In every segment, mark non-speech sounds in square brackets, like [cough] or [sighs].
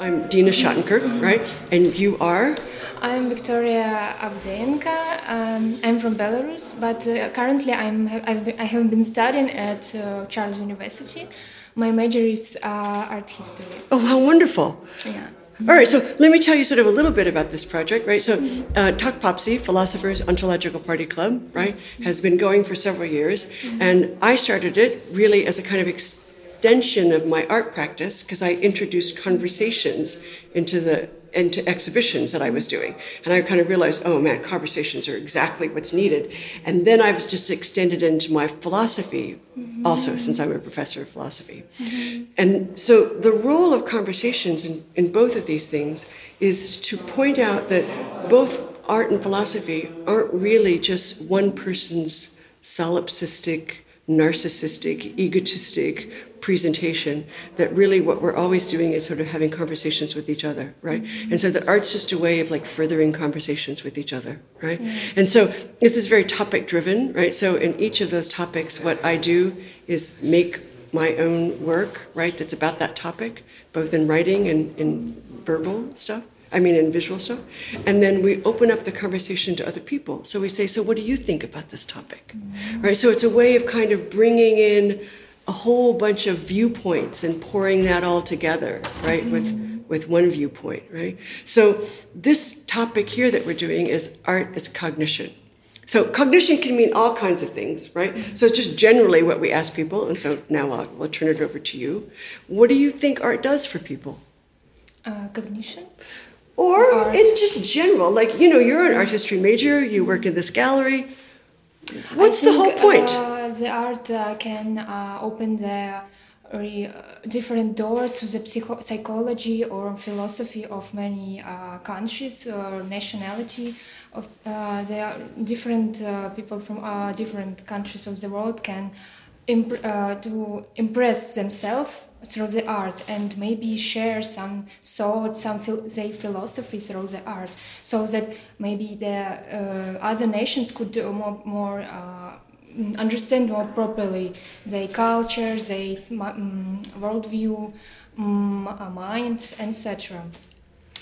I'm Dena Shottenkirk, right? And you are? I'm Victoria Avdenka. Um, I'm from Belarus, but uh, currently I'm I've been, I have been studying at uh, Charles University. My major is uh, art history. Oh, how wonderful! Yeah. All right, so let me tell you sort of a little bit about this project, right? So, uh, Talk Popsy, Philosophers Ontological Party Club, right, has been going for several years, and I started it really as a kind of extension of my art practice because I introduced conversations into the into exhibitions that I was doing. And I kind of realized, oh man, conversations are exactly what's needed. And then I was just extended into my philosophy mm-hmm. also, since I'm a professor of philosophy. Mm-hmm. And so the role of conversations in, in both of these things is to point out that both art and philosophy aren't really just one person's solipsistic, narcissistic, egotistic presentation that really what we're always doing is sort of having conversations with each other right mm-hmm. and so the art's just a way of like furthering conversations with each other right mm-hmm. and so this is very topic driven right so in each of those topics what i do is make my own work right that's about that topic both in writing and in verbal stuff I mean, in visual stuff. And then we open up the conversation to other people. So we say, So, what do you think about this topic? Mm-hmm. Right? So, it's a way of kind of bringing in a whole bunch of viewpoints and pouring that all together, right, with with one viewpoint, right? So this topic here that we're doing is art as cognition. So cognition can mean all kinds of things, right? So it's just generally what we ask people, and so now I'll, we'll turn it over to you. What do you think art does for people? Uh, cognition. Or art. in just general, like you know, you're an art history major, you work in this gallery. What's think, the whole point? Uh, the art uh, can uh, open the re- different door to the psycho- psychology or philosophy of many uh, countries or nationality. Of there are different people from different countries of the world can imp- to impress themselves through the art and maybe share some thoughts, some phil- their philosophy through the art, so that maybe the uh, other nations could do more, more uh, understand more properly their culture, their um, worldview, um, mind, etc.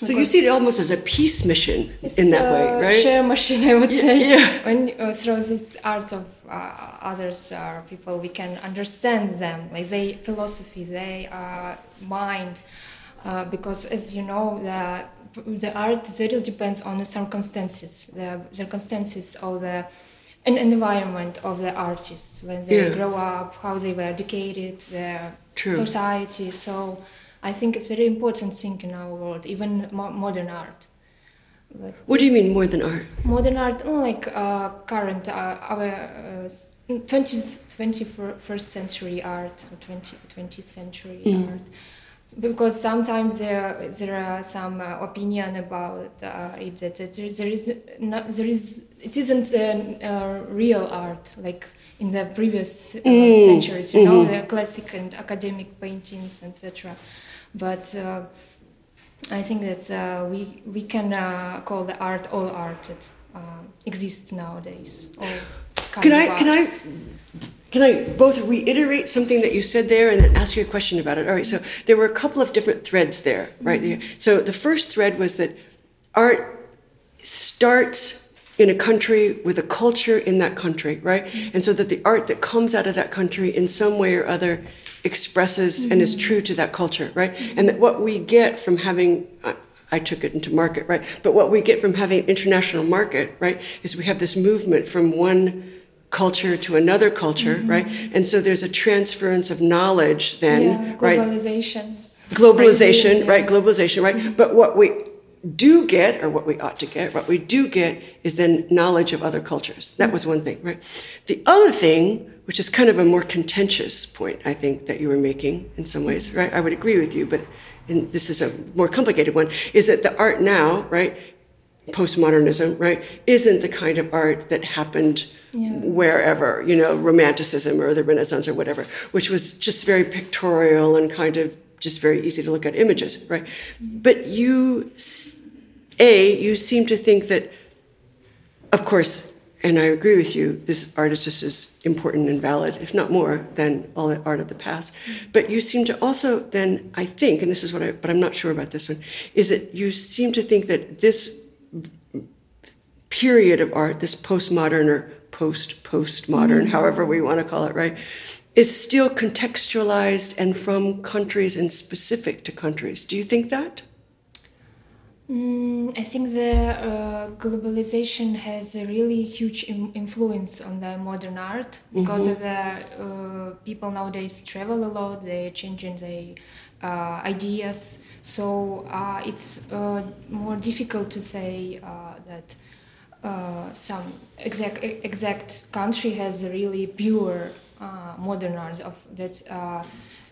So you see it almost as a peace mission in that way, right? Share machine, I would say. Yeah. When uh, through this art of uh, others uh, people, we can understand them, like their philosophy, their uh, mind, because as you know, the the art really depends on the circumstances, the circumstances of the an environment of the artists when they yeah. grow up, how they were educated, their True. society. So I think it's a very important thing in our world, even mo- modern art. But what do you mean modern art? Modern art, like uh, current, uh, our uh, 20th, 21st century art, or 20, 20th century mm. art because sometimes there there are some uh, opinion about uh, it that there is not, there is it isn't a, real art like in the previous uh, mm. centuries you mm-hmm. know the classic and academic paintings etc but uh, I think that uh, we we can uh, call the art all art that exists nowadays can I can I can I both reiterate something that you said there and then ask you a question about it? All right, so there were a couple of different threads there, right? Mm-hmm. So the first thread was that art starts in a country with a culture in that country, right? Mm-hmm. And so that the art that comes out of that country in some way or other expresses mm-hmm. and is mm-hmm. true to that culture, right? Mm-hmm. And that what we get from having I took it into market, right? But what we get from having international market, right, is we have this movement from one culture to another culture, mm-hmm. right? And so there's a transference of knowledge then, yeah, globalization. right? Globalization, yeah. right? Globalization, right? Mm-hmm. But what we do get, or what we ought to get, what we do get is then knowledge of other cultures. That was one thing, right? The other thing, which is kind of a more contentious point, I think, that you were making in some ways, right? I would agree with you, but and this is a more complicated one, is that the art now, right, postmodernism, right, isn't the kind of art that happened yeah. wherever, you know, Romanticism or the Renaissance or whatever, which was just very pictorial and kind of just very easy to look at images, right? But you, A, you seem to think that, of course, and I agree with you, this art is just as important and valid, if not more, than all the art of the past. But you seem to also then, I think, and this is what I, but I'm not sure about this one, is that you seem to think that this period of art, this postmodern or post postmodern, mm-hmm. however we want to call it, right, is still contextualized and from countries and specific to countries. Do you think that? Mm, I think the uh, globalization has a really huge Im- influence on the modern art because mm-hmm. the uh, people nowadays travel a lot. They're changing their uh, ideas, so uh, it's uh, more difficult to say uh, that some exact exact country has a really pure modern art of that's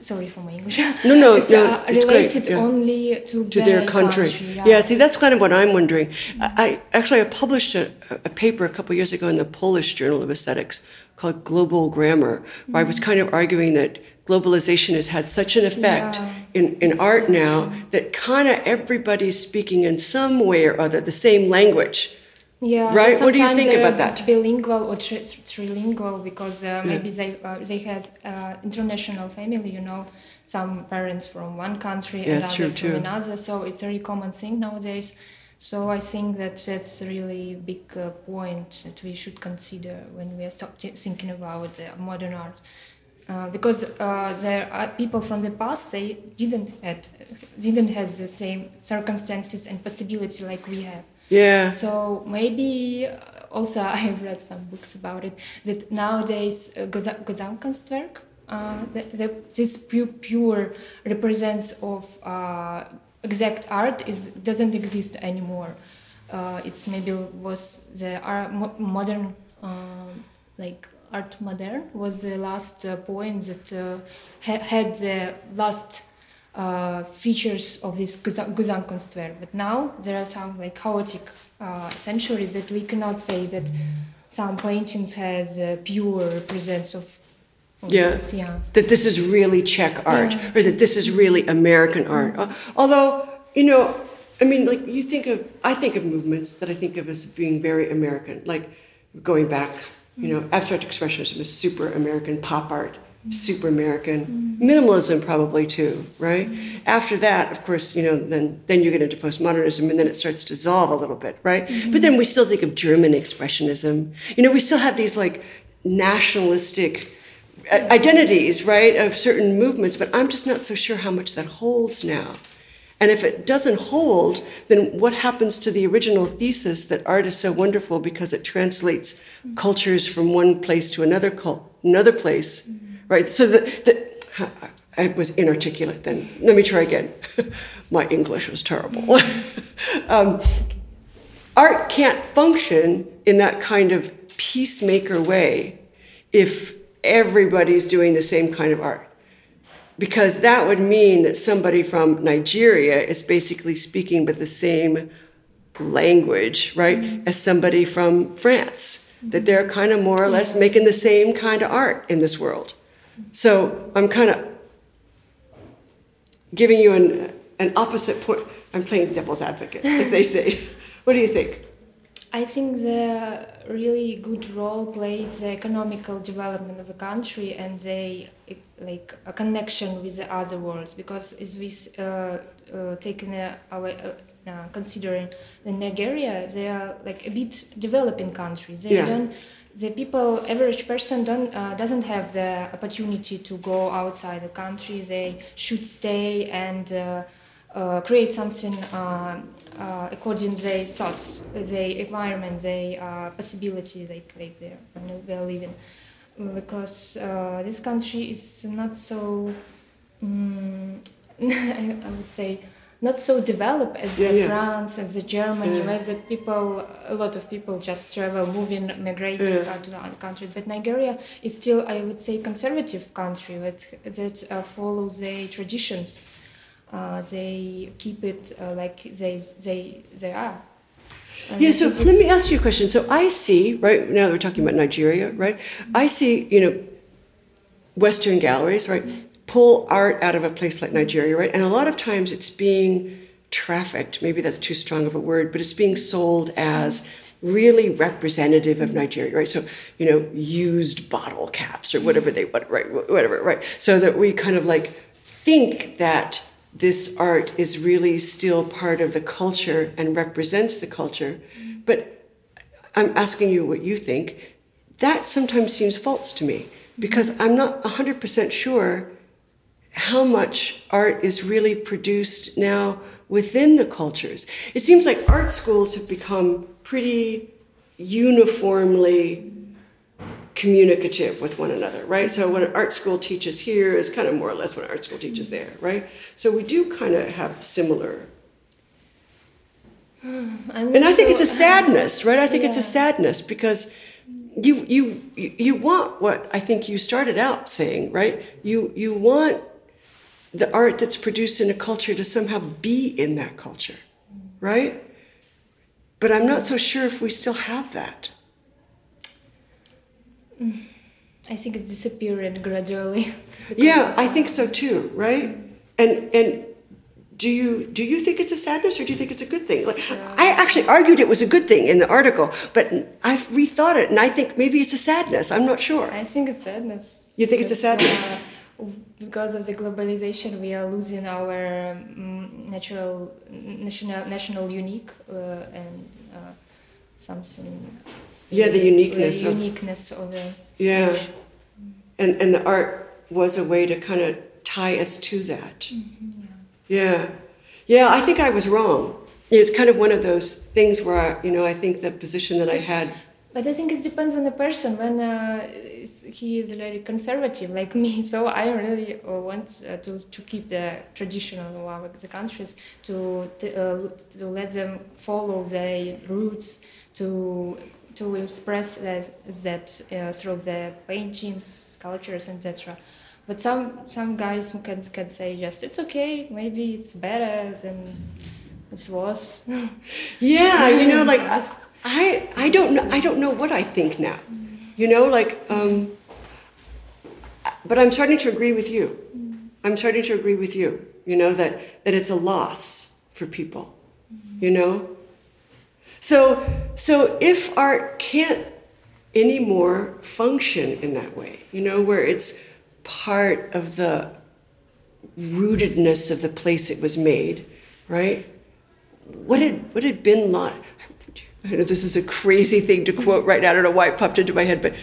sorry for my English. [laughs] No, no, it's, no, uh, it's related. Yeah. only to, to their country. country yeah. yeah. see, that's kind of what I'm wondering. Mm-hmm. I, actually I published a, a, paper a couple years ago in the Polish Journal of Aesthetics called Global Grammar, where mm-hmm. I was mm-hmm. kind of arguing that globalization has had such an effect yeah. in, in art so now true. that kind of everybody's speaking in some way or other the same language. Yeah, right. What do you think about that? Bilingual or tri- trilingual because uh, maybe yeah. they uh, they had uh, international family. You know, some parents from one country yeah, and other from too. another. So it's a very common thing nowadays. So I think that that's a really big uh, point that we should consider when we are thinking about modern art. Uh, because uh, there are people from the past they didn't had didn't have the same circumstances and possibility like we have yeah. So maybe uh, also [laughs] I've read some books about it that nowadays uh, Gesamtkunstwerk, uh, the, the, this pure, pure represents of uh, exact art is doesn't exist anymore. Uh, it's maybe was the art, modern um, like art modern was the last uh, point that uh, ha had the last uh, features of this Gesamtkunstwerk. But now there are some like chaotic uh, centuries that we cannot say that some paintings has a pure presence of. yeah. Yeah. That this is really Czech art, yeah. or that this is really American art. Uh, although, you know, I mean, like you think of, I think of movements that I think of as being very American, like going back, you know, abstract expressionism is super American pop art super American. Minimalism probably too, right? After that, of course, you know, then then you get into postmodernism and then it starts to dissolve a little bit, right? Mm-hmm. But then we still think of German expressionism. You know, we still have these like nationalistic identities, right, of certain movements, but I'm just not so sure how much that holds now. And if it doesn't hold, then what happens to the original thesis that art is so wonderful because it translates cultures from one place to another cult, another place? Mm-hmm right? So the, the I was inarticulate then. Let me try again. [laughs] My English was terrible. [laughs] um, art can't function in that kind of peacemaker way if everybody's doing the same kind of art. Because that would mean that somebody from Nigeria is basically speaking but the same language, right, mm-hmm. as somebody from France. That they're kind of more or less making the same kind of art in this world. So I'm kind of giving you an, an opposite point. I'm playing devil's advocate, as they say. [laughs] what do you think? I think the really good role plays the economical development of the country and the like a connection with the other worlds because as we uh, uh, taking uh, our uh, considering the Nigeria, they are like a bit developing country. They yeah. don't the people average person don't uh, doesn't have the opportunity to go outside the country. They should stay and uh, uh, create something uh, uh, according to their thoughts their environment their uh, possibility they like there they're living. Because this country is not so um, [laughs] I would say not so developed as yeah, yeah. France and the Germany, yeah. where the people, a lot of people just travel, moving, migrate to other countries. But Nigeria is still, I would say, conservative country that that uh, follows the traditions. Uh, they keep it uh, like they they they are. And yeah, so let me ask you a question. So I see, right now that we're talking about Nigeria, right? I see, you know, Western galleries, right? Pull art out of a place like Nigeria, right? And a lot of times it's being trafficked. Maybe that's too strong of a word, but it's being sold as really representative of Nigeria, right? So, you know, used bottle caps or whatever they want, right? Whatever, right? So that we kind of like think that this art is really still part of the culture and represents the culture. But I'm asking you what you think. That sometimes seems false to me because I'm not 100% sure how much art is really produced now within the cultures. It seems like art schools have become pretty uniformly communicative with one another, right? So what an art school teaches here is kind of more or less what an art school teaches there, right? So we do kind of have similar. [sighs] and I think it's a [laughs] sadness, right? I think yeah. it's a sadness because you you you want what I think you started out saying, right? You you want the art that's produced in a culture to somehow be in that culture, right? But I'm not so sure if we still have that. I think it's disappeared gradually. [laughs] Yeah, I think so too, right? And and do you do you think it's a sadness or do you think it's a good thing? Like, I actually argued it was a good thing in the article, but I've rethought it and I think maybe it's a sadness. I'm not sure. I think it's sadness. You think it's a sadness? Uh, because of the globalization, we are losing our um, natural national national unique uh, and uh, something. Yeah, the uniqueness. The uniqueness of, of the. Yeah, and and the art was a way to kind of tie us to that. Mm-hmm, yeah. yeah, yeah. I think I was wrong. It's kind of one of those things where I, you know I think the position that I had but I think it depends on the person. When uh, he is very conservative like me, [laughs] so I really uh, want uh, to, to keep the traditional of the countries to to, uh, to let them follow their roots to to express that, that uh, through the paintings, sculptures, etc. But some some guys can can say just it's okay, maybe it's better than it was. [laughs] yeah, you know, like. I I don't know I don't know what I think now. You know, like um, but I'm starting to agree with you. I'm starting to agree with you, you know, that that it's a loss for people. You know? So so if art can't anymore function in that way, you know, where it's part of the rootedness of the place it was made, right? What had what had bin Laden I know this is a crazy thing to quote right now. I don't know why it popped into my head, but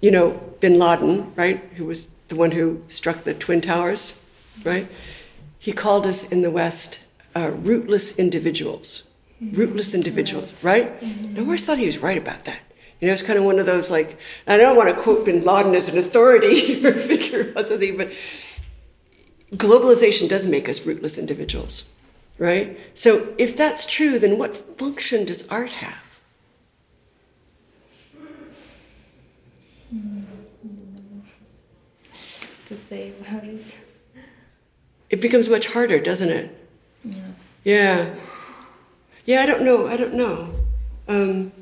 you know, bin Laden, right, who was the one who struck the Twin Towers, right? He called us in the West uh, rootless individuals. Mm-hmm. Rootless individuals, right? Mm-hmm. And I always thought he was right about that. You know, it's kind of one of those like, I don't want to quote bin Laden as an authority [laughs] or figure out something, but globalization does make us rootless individuals, right? So if that's true, then what function does art have? To say about it. It becomes much harder, doesn't it? Yeah. Yeah. Yeah, I don't know. I don't know. Um,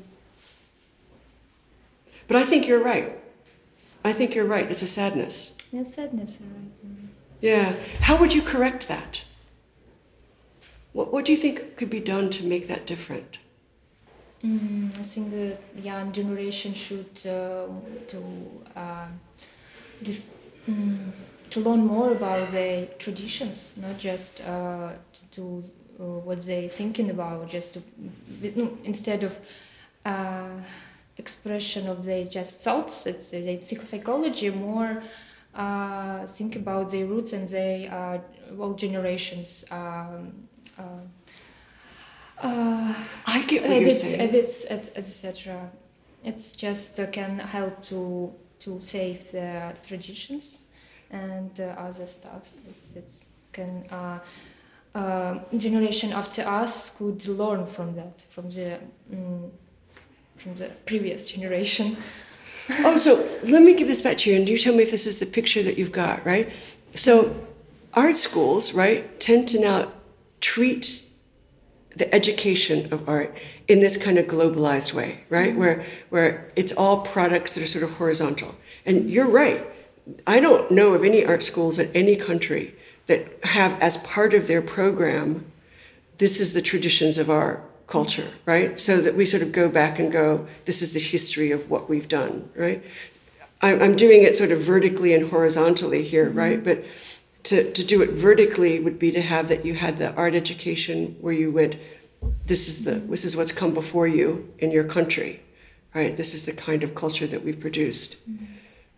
but I think you're right. I think you're right. It's a sadness. Yeah, sadness, right. Yeah. How would you correct that? What, what do you think could be done to make that different? Mm, I think the young generation should uh, to uh, just mm, to learn more about the traditions, not just uh, to, uh, what they thinking about, just to, instead of uh, expression of the just thoughts, it's the psychology more. Uh, think about their roots and their all generations um, uh, I get what habits, you're saying. Habits, etc. It's just uh, can help to to save the traditions and uh, other stuff. It can uh, uh, generation after us could learn from that from the um, from the previous generation. [laughs] oh, so let me give this back to you, and you tell me if this is the picture that you've got, right? So, art schools, right, tend to now treat the education of art in this kind of globalized way, right? Mm-hmm. Where where it's all products that are sort of horizontal. And you're right. I don't know of any art schools in any country that have as part of their program this is the traditions of our culture, right? So that we sort of go back and go, this is the history of what we've done, right? I'm, I'm doing it sort of vertically and horizontally here, Mm-hmm. right? But to, to do it vertically would be to have that you had the art education where you went, this is the this is what's come before you in your country, right? This is the kind of culture that we've produced.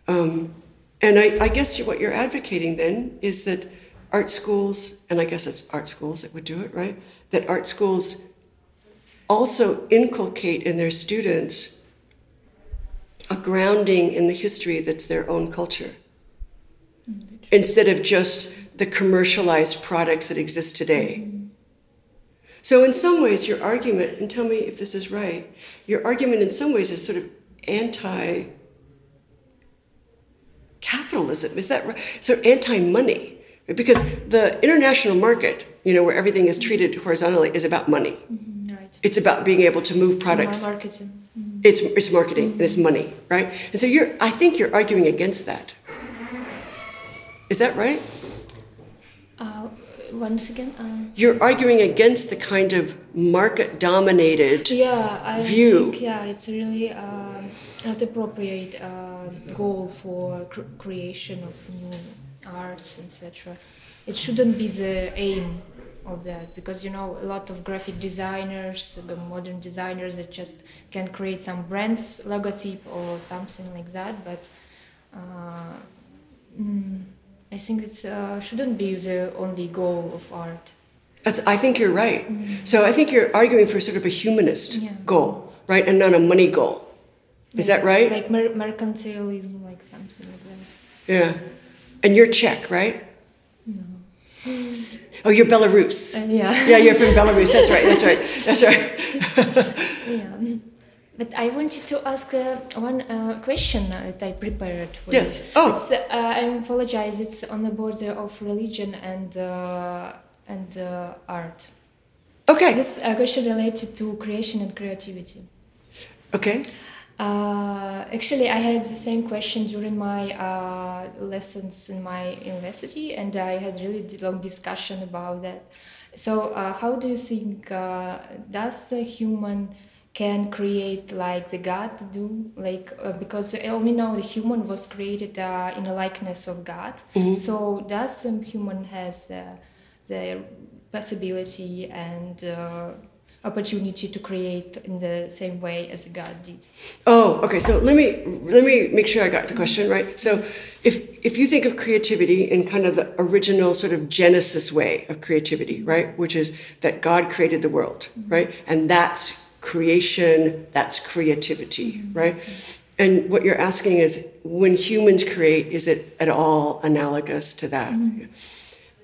Um, and I, I guess what you're advocating then is that art schools, and I guess it's art schools that would do it, right? That art schools also inculcate in their students a grounding in the history that's their own culture instead of just the commercialized products that exist today. So, in some ways, your argument, and tell me if this is right, your argument in some ways is sort of anti capitalism. Is that right? So, anti money. Because the international market, you know, where everything is treated horizontally, is about money. Mm-hmm, right. It's about being able to move products. Marketing. Mm-hmm. It's, it's marketing and it's money, right? And so you're, I think you're arguing against that. Is that right? Uh, once again. Uh, You're arguing against the kind of market dominated. Yeah, I view. think yeah, it's really um, not appropriate uh, goal for cr- creation of new arts, etc. It shouldn't be the aim of that because you know a lot of graphic designers, the modern designers that just can create some brands logotype or something like that, but. Uh, mm, I think it uh, shouldn't be the only goal of art. That's, I think you're right. So I think you're arguing for sort of a humanist Yeah. goal, right? And not a money goal. Is that right? Like mer- mercantilism, like something like that. yeah. And you're Czech, right? No. Oh, you're Belarus. And yeah. Yeah, you're from Belarus. That's right. That's right. That's right. [laughs] yeah. But I wanted to ask uh, one uh, question that I prepared. For Yes. you. Oh. It's, uh, I apologize. It's on the border of religion and uh, and uh, art. Okay. This uh, question related to creation and creativity. Okay. Uh, actually, I had the same question during my uh, lessons in my university, and I had really long discussion about that. So, uh, how do you think uh, does a human can create like the God do? Like uh, because uh, we know the human was created uh, in a likeness of God. So, does some human has uh, the possibility and uh, opportunity to create in the same way as God did. Oh, okay. So let me let me make sure I got the question right. So if if you think of creativity in kind of the original sort of genesis way of creativity, right, which is that God created the world, right, and that's creation, that's creativity, right. And what you're asking is, when humans create, is it at all analogous to that?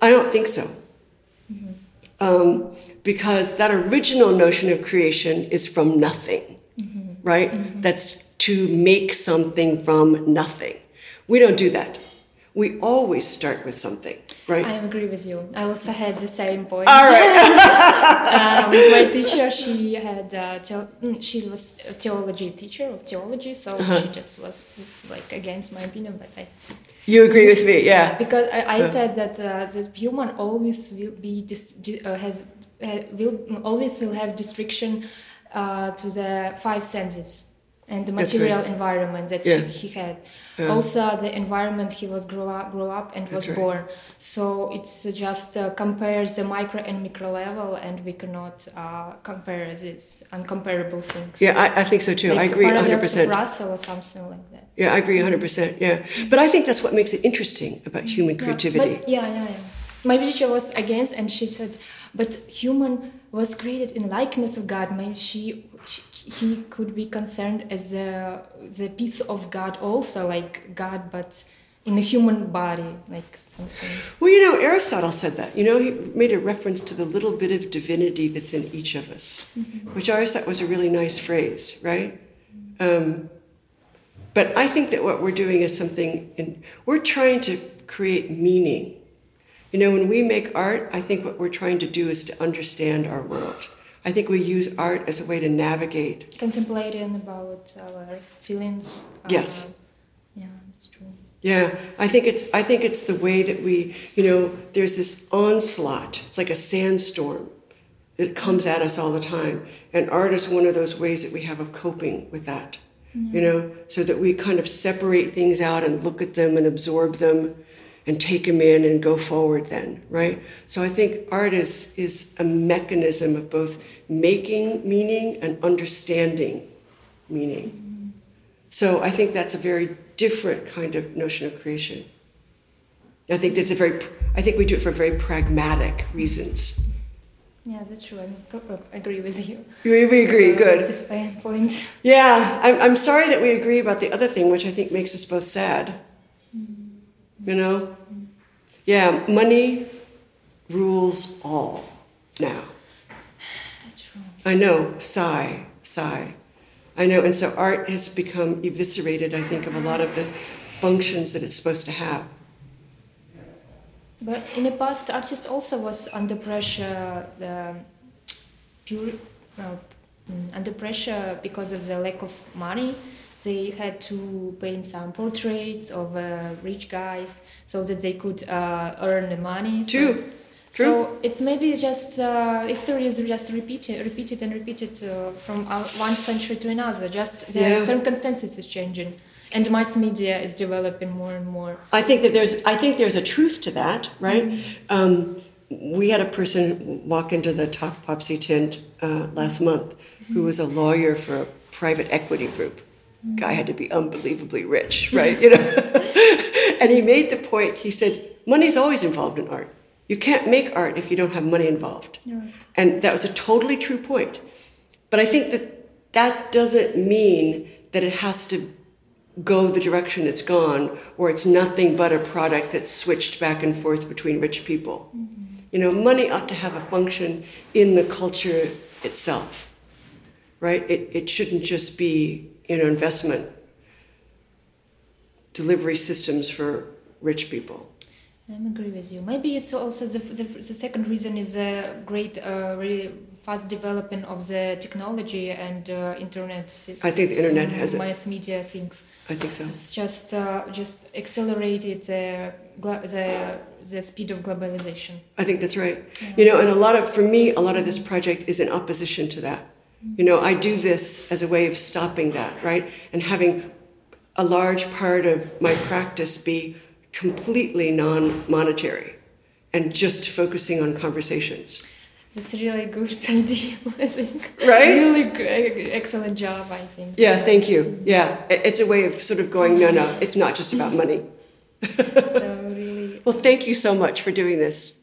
I don't think so. Um, because that original notion of creation is from nothing, right? That's to make something from nothing. We don't do that. We always start with something, right? I agree with you. I also had the same point. All right. [laughs] [laughs] uh, with my teacher, she had uh, mm, she was a theology teacher of theology, so Uh-huh. she just was like against my opinion. But I You agree with me, yeah. because I, I said that uh, the human always will be dis- uh, has uh, will always will have restriction uh, to the five senses and the material right. environment that Yeah. he, he had. Yeah. Also, the environment he was grow up, grow up and was right. born. So it's just uh, compares the micro and micro level, and we cannot uh, compare these uncomparable things. Yeah, I, I think so too. I agree paradox 100%. of Russell or something like that. Yeah, I agree 100%. Yeah. But I think that's what makes it interesting about human Yeah, creativity. But yeah, yeah, yeah. My teacher was against, and she said, "But human was created in likeness of God. Maybe she, she he could be concerned as the the piece of God, also like God, but in a human body, like something." Well, you know, Aristotle said that. You know, he made a reference to the little bit of divinity that's in each of us, which I always thought was a really nice phrase, right? Um, but I think that what we're doing is something, in, we're trying to create meaning. You know, when we make art, I think what we're trying to do is to understand our world. I think we use art as a way to navigate. Contemplating about our feelings. Yes. Uh, yeah, that's true. Yeah, I think it's I think it's the way that we, you know, there's this onslaught. It's like a sandstorm it comes at us all the time. And art is one of those ways that we have of coping with that, you know, so that we kind of separate things out and look at them and absorb them and take them in and go forward then, right? So I think art is, is a mechanism of both making meaning and understanding meaning. So I think that's a very different kind of notion of creation. I think that's a very, I think we do it for very pragmatic reasons. Yeah, that's true. I agree with you. We, we agree, uh, good. This is point. Yeah, I'm, I'm sorry that we agree about the other thing, which I think makes us both sad. Mm. You know? Mm. Yeah, money rules all now. That's true. I know, sigh, sigh. I know, and so art has become eviscerated, I think, of a lot of the functions that it's supposed to have. But in the past, artists also was under pressure, the pure, uh, under pressure because of the lack of money. They had to paint some portraits of uh, rich guys so that they could uh, earn the money. True. So, True. So it's maybe just uh, history is just repeated, repeated and repeated uh, from one century to another. Just the yeah. circumstances is changing and mass media is developing more and more. I think that there's I think there's a truth to that, right? Mm-hmm. Um, we had a person walk into the Talk Popsy tent uh, last month who was a lawyer for a private equity group. Guy had to be unbelievably rich, right? you know, [laughs] and he made the point. He said, "Money's always involved in art. You can't make art if you don't have money involved." Right. And that was a totally true point. But I think that that doesn't mean that it has to go the direction it's gone, or it's nothing but a product that's switched back and forth between rich people. Mm-hmm. You know, money ought to have a function in the culture itself, right? It, it shouldn't just be, you know, investment delivery systems for rich people. I agree with you. Maybe it's also the, the, the second reason is a great, uh, really fast development of the technology and uh, internet. I think the internet has mass media things. I think so. It's just uh, just accelerated the, the the speed of globalization. I think that's right. Yeah. You know, and a lot of for me, a lot of this project is in opposition to that. You know, I do this as a way of stopping that, right, and having a large part of my practice be completely non-monetary and just focusing on conversations. That's a really good idea, I think. Right? Really good, excellent job, I think. Yeah, thank you. Yeah, it's a way of sort of going, no, no, it's not just about money. [laughs] so really. well, thank you so much for doing this.